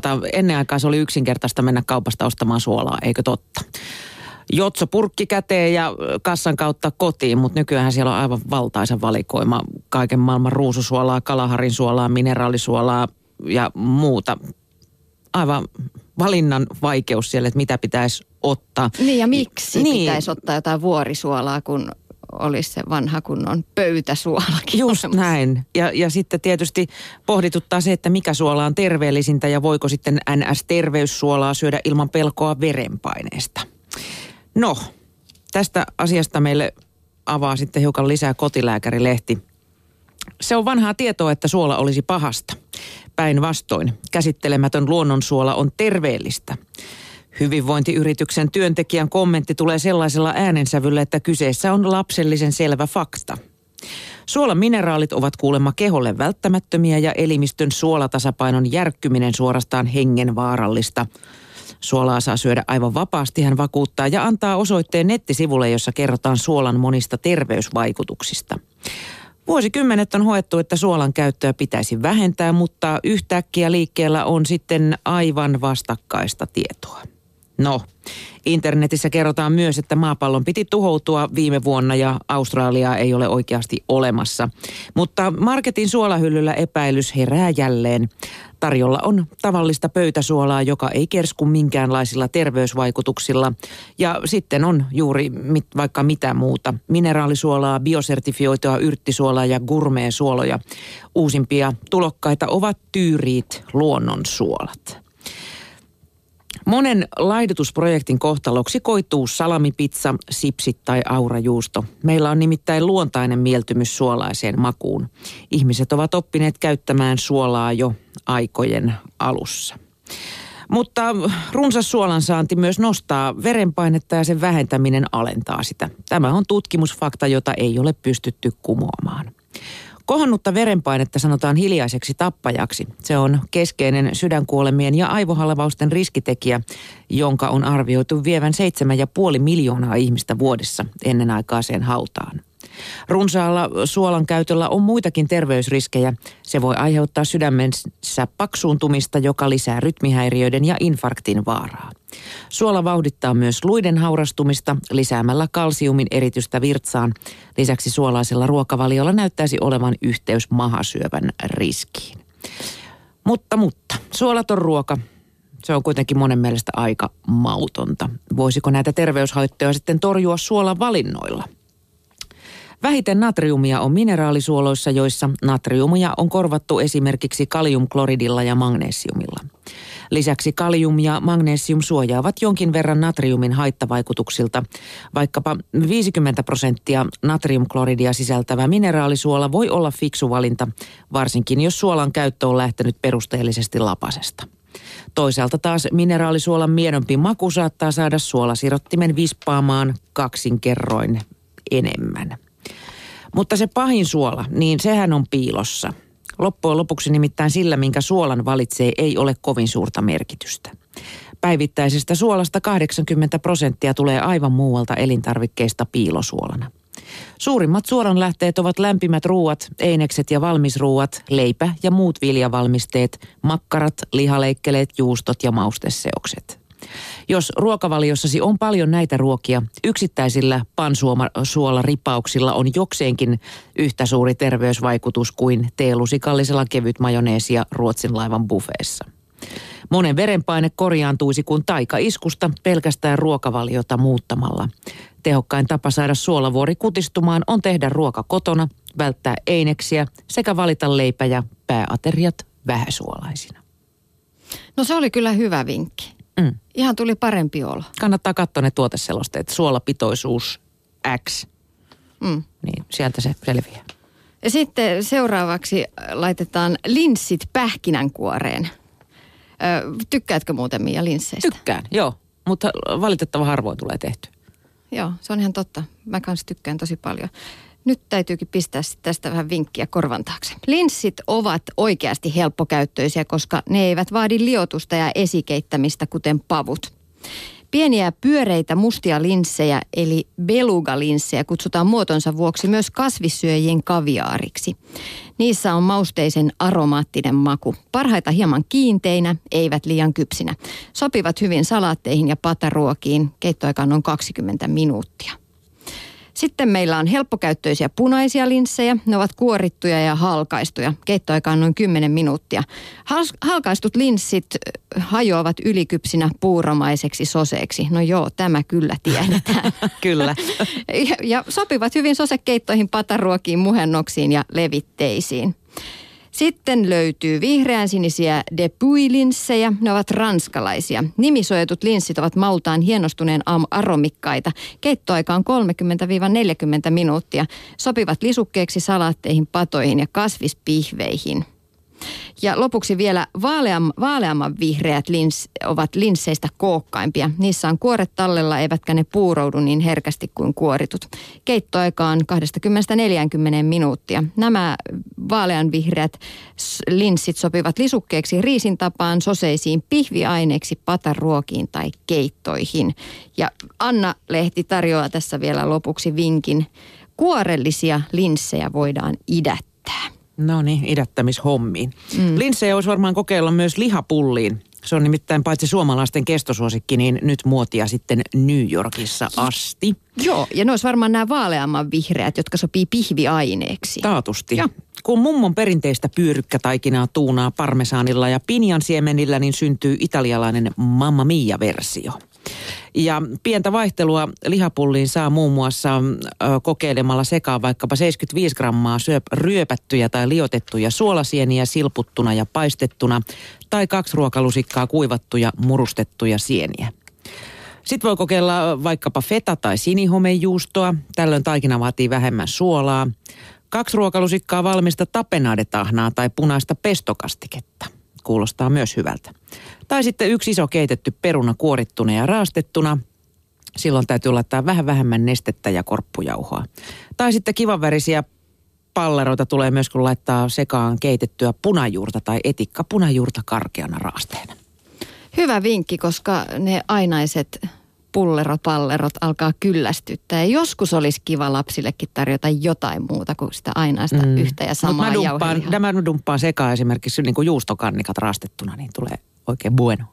tuota, ennen aikaa se oli yksinkertaista mennä kaupasta ostamaan suolaa, eikö totta? Jotso purkki käteen ja kassan kautta kotiin, mutta nykyään siellä on aivan valtaisa valikoima kaiken maailman ruususuolaa, kalaharin suolaa, mineraalisuolaa ja muuta. Aivan valinnan vaikeus siellä, että mitä pitäisi ottaa. Niin ja miksi niin. pitäisi ottaa jotain vuorisuolaa, kun olisi se vanha kunnon pöytäsuolakin Just olemassa. näin. Ja, ja sitten tietysti pohdituttaa se, että mikä suola on terveellisintä ja voiko sitten NS-terveyssuolaa syödä ilman pelkoa verenpaineesta. No, tästä asiasta meille avaa sitten hiukan lisää kotilääkärilehti. Se on vanhaa tietoa, että suola olisi pahasta. Päinvastoin, käsittelemätön luonnonsuola on terveellistä. Hyvinvointiyrityksen työntekijän kommentti tulee sellaisella äänensävyllä, että kyseessä on lapsellisen selvä fakta. Suolan mineraalit ovat kuulemma keholle välttämättömiä ja elimistön suolatasapainon järkkyminen suorastaan hengenvaarallista. Suolaa saa syödä aivan vapaasti, hän vakuuttaa ja antaa osoitteen nettisivulle, jossa kerrotaan suolan monista terveysvaikutuksista. Vuosikymmenet on hoettu, että suolan käyttöä pitäisi vähentää, mutta yhtäkkiä liikkeellä on sitten aivan vastakkaista tietoa. No, internetissä kerrotaan myös, että maapallon piti tuhoutua viime vuonna ja Australiaa ei ole oikeasti olemassa. Mutta marketin suolahyllyllä epäilys herää jälleen. Tarjolla on tavallista pöytäsuolaa, joka ei kersku minkäänlaisilla terveysvaikutuksilla. Ja sitten on juuri mit, vaikka mitä muuta. Mineraalisuolaa, biosertifioitua yrttisuolaa ja gourmet-suoloja. Uusimpia tulokkaita ovat tyyriit luonnonsuolat. Monen laidutusprojektin kohtaloksi koituu salamipizza, sipsit tai aurajuusto. Meillä on nimittäin luontainen mieltymys suolaiseen makuun. Ihmiset ovat oppineet käyttämään suolaa jo aikojen alussa. Mutta runsas suolansaanti myös nostaa verenpainetta ja sen vähentäminen alentaa sitä. Tämä on tutkimusfakta, jota ei ole pystytty kumoamaan. Kohonnutta verenpainetta sanotaan hiljaiseksi tappajaksi. Se on keskeinen sydänkuolemien ja aivohalvausten riskitekijä, jonka on arvioitu vievän 7,5 miljoonaa ihmistä vuodessa ennen aikaiseen hautaan. Runsaalla suolan käytöllä on muitakin terveysriskejä. Se voi aiheuttaa sydämensä paksuuntumista, joka lisää rytmihäiriöiden ja infarktin vaaraa. Suola vauhdittaa myös luiden haurastumista lisäämällä kalsiumin eritystä virtsaan. Lisäksi suolaisella ruokavaliolla näyttäisi olevan yhteys mahasyövän riskiin. Mutta, mutta, suolaton ruoka, se on kuitenkin monen mielestä aika mautonta. Voisiko näitä terveyshaittoja sitten torjua suolan valinnoilla? Vähiten natriumia on mineraalisuoloissa, joissa natriumia on korvattu esimerkiksi kaliumkloridilla ja magnesiumilla. Lisäksi kalium ja magnesium suojaavat jonkin verran natriumin haittavaikutuksilta. Vaikkapa 50 prosenttia natriumkloridia sisältävä mineraalisuola voi olla fiksu valinta, varsinkin jos suolan käyttö on lähtenyt perusteellisesti lapasesta. Toisaalta taas mineraalisuolan miedompi maku saattaa saada suolasirottimen vispaamaan kaksinkerroin enemmän. Mutta se pahin suola, niin sehän on piilossa. Loppujen lopuksi nimittäin sillä, minkä suolan valitsee, ei ole kovin suurta merkitystä. Päivittäisestä suolasta 80 prosenttia tulee aivan muualta elintarvikkeista piilosuolana. Suurimmat suoranlähteet ovat lämpimät ruuat, einekset ja valmisruuat, leipä ja muut viljavalmisteet, makkarat, lihaleikkeleet, juustot ja mausteseokset. Jos ruokavaliossasi on paljon näitä ruokia, yksittäisillä pansuolaripauksilla on jokseenkin yhtä suuri terveysvaikutus kuin teelusikallisella kevyt majoneesia Ruotsin laivan buffeessa. Monen verenpaine korjaantuisi kuin taikaiskusta pelkästään ruokavaliota muuttamalla. Tehokkain tapa saada suolavuori kutistumaan on tehdä ruoka kotona, välttää eineksiä sekä valita leipä ja pääateriat vähäsuolaisina. No se oli kyllä hyvä vinkki. Mm. Ihan tuli parempi olo. Kannattaa katsoa ne tuoteselosteet. Suolapitoisuus X. Mm. Niin, sieltä se selviää. Ja sitten seuraavaksi laitetaan linssit pähkinänkuoreen. Ö, tykkäätkö muuten Mia linsseistä? Tykkään, joo. Mutta valitettava harvoin tulee tehty. Joo, se on ihan totta. Mä kanssa tykkään tosi paljon. Nyt täytyykin pistää tästä vähän vinkkiä korvan taakse. Linssit ovat oikeasti helppokäyttöisiä, koska ne eivät vaadi liotusta ja esikeittämistä, kuten pavut. Pieniä pyöreitä mustia linssejä eli beluga-linssejä kutsutaan muotonsa vuoksi myös kasvissyöjien kaviaariksi. Niissä on mausteisen aromaattinen maku. Parhaita hieman kiinteinä, eivät liian kypsinä. Sopivat hyvin salaatteihin ja pataruokiin. Keittoaika on noin 20 minuuttia. Sitten meillä on helppokäyttöisiä punaisia linssejä. Ne ovat kuorittuja ja halkaistuja. Keittoaika on noin 10 minuuttia. Halkaistut linssit hajoavat ylikypsinä puuromaiseksi soseeksi. No joo, tämä kyllä tiedetään. kyllä. ja, ja sopivat hyvin sosekeittoihin, pataruokiin, muhennoksiin ja levitteisiin. Sitten löytyy vihreän sinisiä Depuy-linssejä. Ne ovat ranskalaisia. Nimisojatut linssit ovat maultaan hienostuneen aromikkaita. Keittoaika on 30-40 minuuttia. Sopivat lisukkeeksi, salaatteihin, patoihin ja kasvispihveihin. Ja lopuksi vielä vaaleam, vaaleamman vihreät lins, ovat linsseistä kookkaimpia. Niissä on kuoret tallella, eivätkä ne puuroudu niin herkästi kuin kuoritut. Keittoaika on 20-40 minuuttia. Nämä vaaleanvihreät linssit sopivat lisukkeeksi riisin tapaan, soseisiin, pihviaineeksi, pataruokiin tai keittoihin. Ja Anna Lehti tarjoaa tässä vielä lopuksi vinkin. Kuorellisia linssejä voidaan idättää. No niin, idättämishommiin. Mm. Linssejä olisi varmaan kokeilla myös lihapulliin. Se on nimittäin paitsi suomalaisten kestosuosikki, niin nyt muotia sitten New Yorkissa asti. Joo, ja ne olisi varmaan nämä vaaleamman vihreät, jotka sopii pihviaineeksi. Taatusti. Joo. Kun mummon perinteistä pyörykkätaikinaa tuunaa parmesaanilla ja pinjansiemenillä, niin syntyy italialainen Mamma Mia-versio. Ja pientä vaihtelua lihapulliin saa muun muassa kokeilemalla sekaan vaikkapa 75 grammaa syöp ryöpättyjä tai liotettuja suolasieniä silputtuna ja paistettuna tai kaksi ruokalusikkaa kuivattuja murustettuja sieniä. Sitten voi kokeilla vaikkapa feta- tai sinihomejuustoa. Tällöin taikina vaatii vähemmän suolaa. Kaksi ruokalusikkaa valmista tapenadetahnaa tai punaista pestokastiketta. Kuulostaa myös hyvältä. Tai sitten yksi iso keitetty peruna kuorittuna ja raastettuna. Silloin täytyy laittaa vähän vähemmän nestettä ja korppujauhoa. Tai sitten kivanvärisiä palleroita tulee myös, kun laittaa sekaan keitettyä punajuurta tai etikka punajuurta karkeana raasteena. Hyvä vinkki, koska ne ainaiset pullerot-pallerot alkaa kyllästyttää. Ja joskus olisi kiva lapsillekin tarjota jotain muuta kuin sitä ainaista mm. yhtä ja samaa Mut mä dumppaan, mä dumppaan sekaan esimerkiksi niin kuin juustokannikat raastettuna, niin tulee oikein bueno.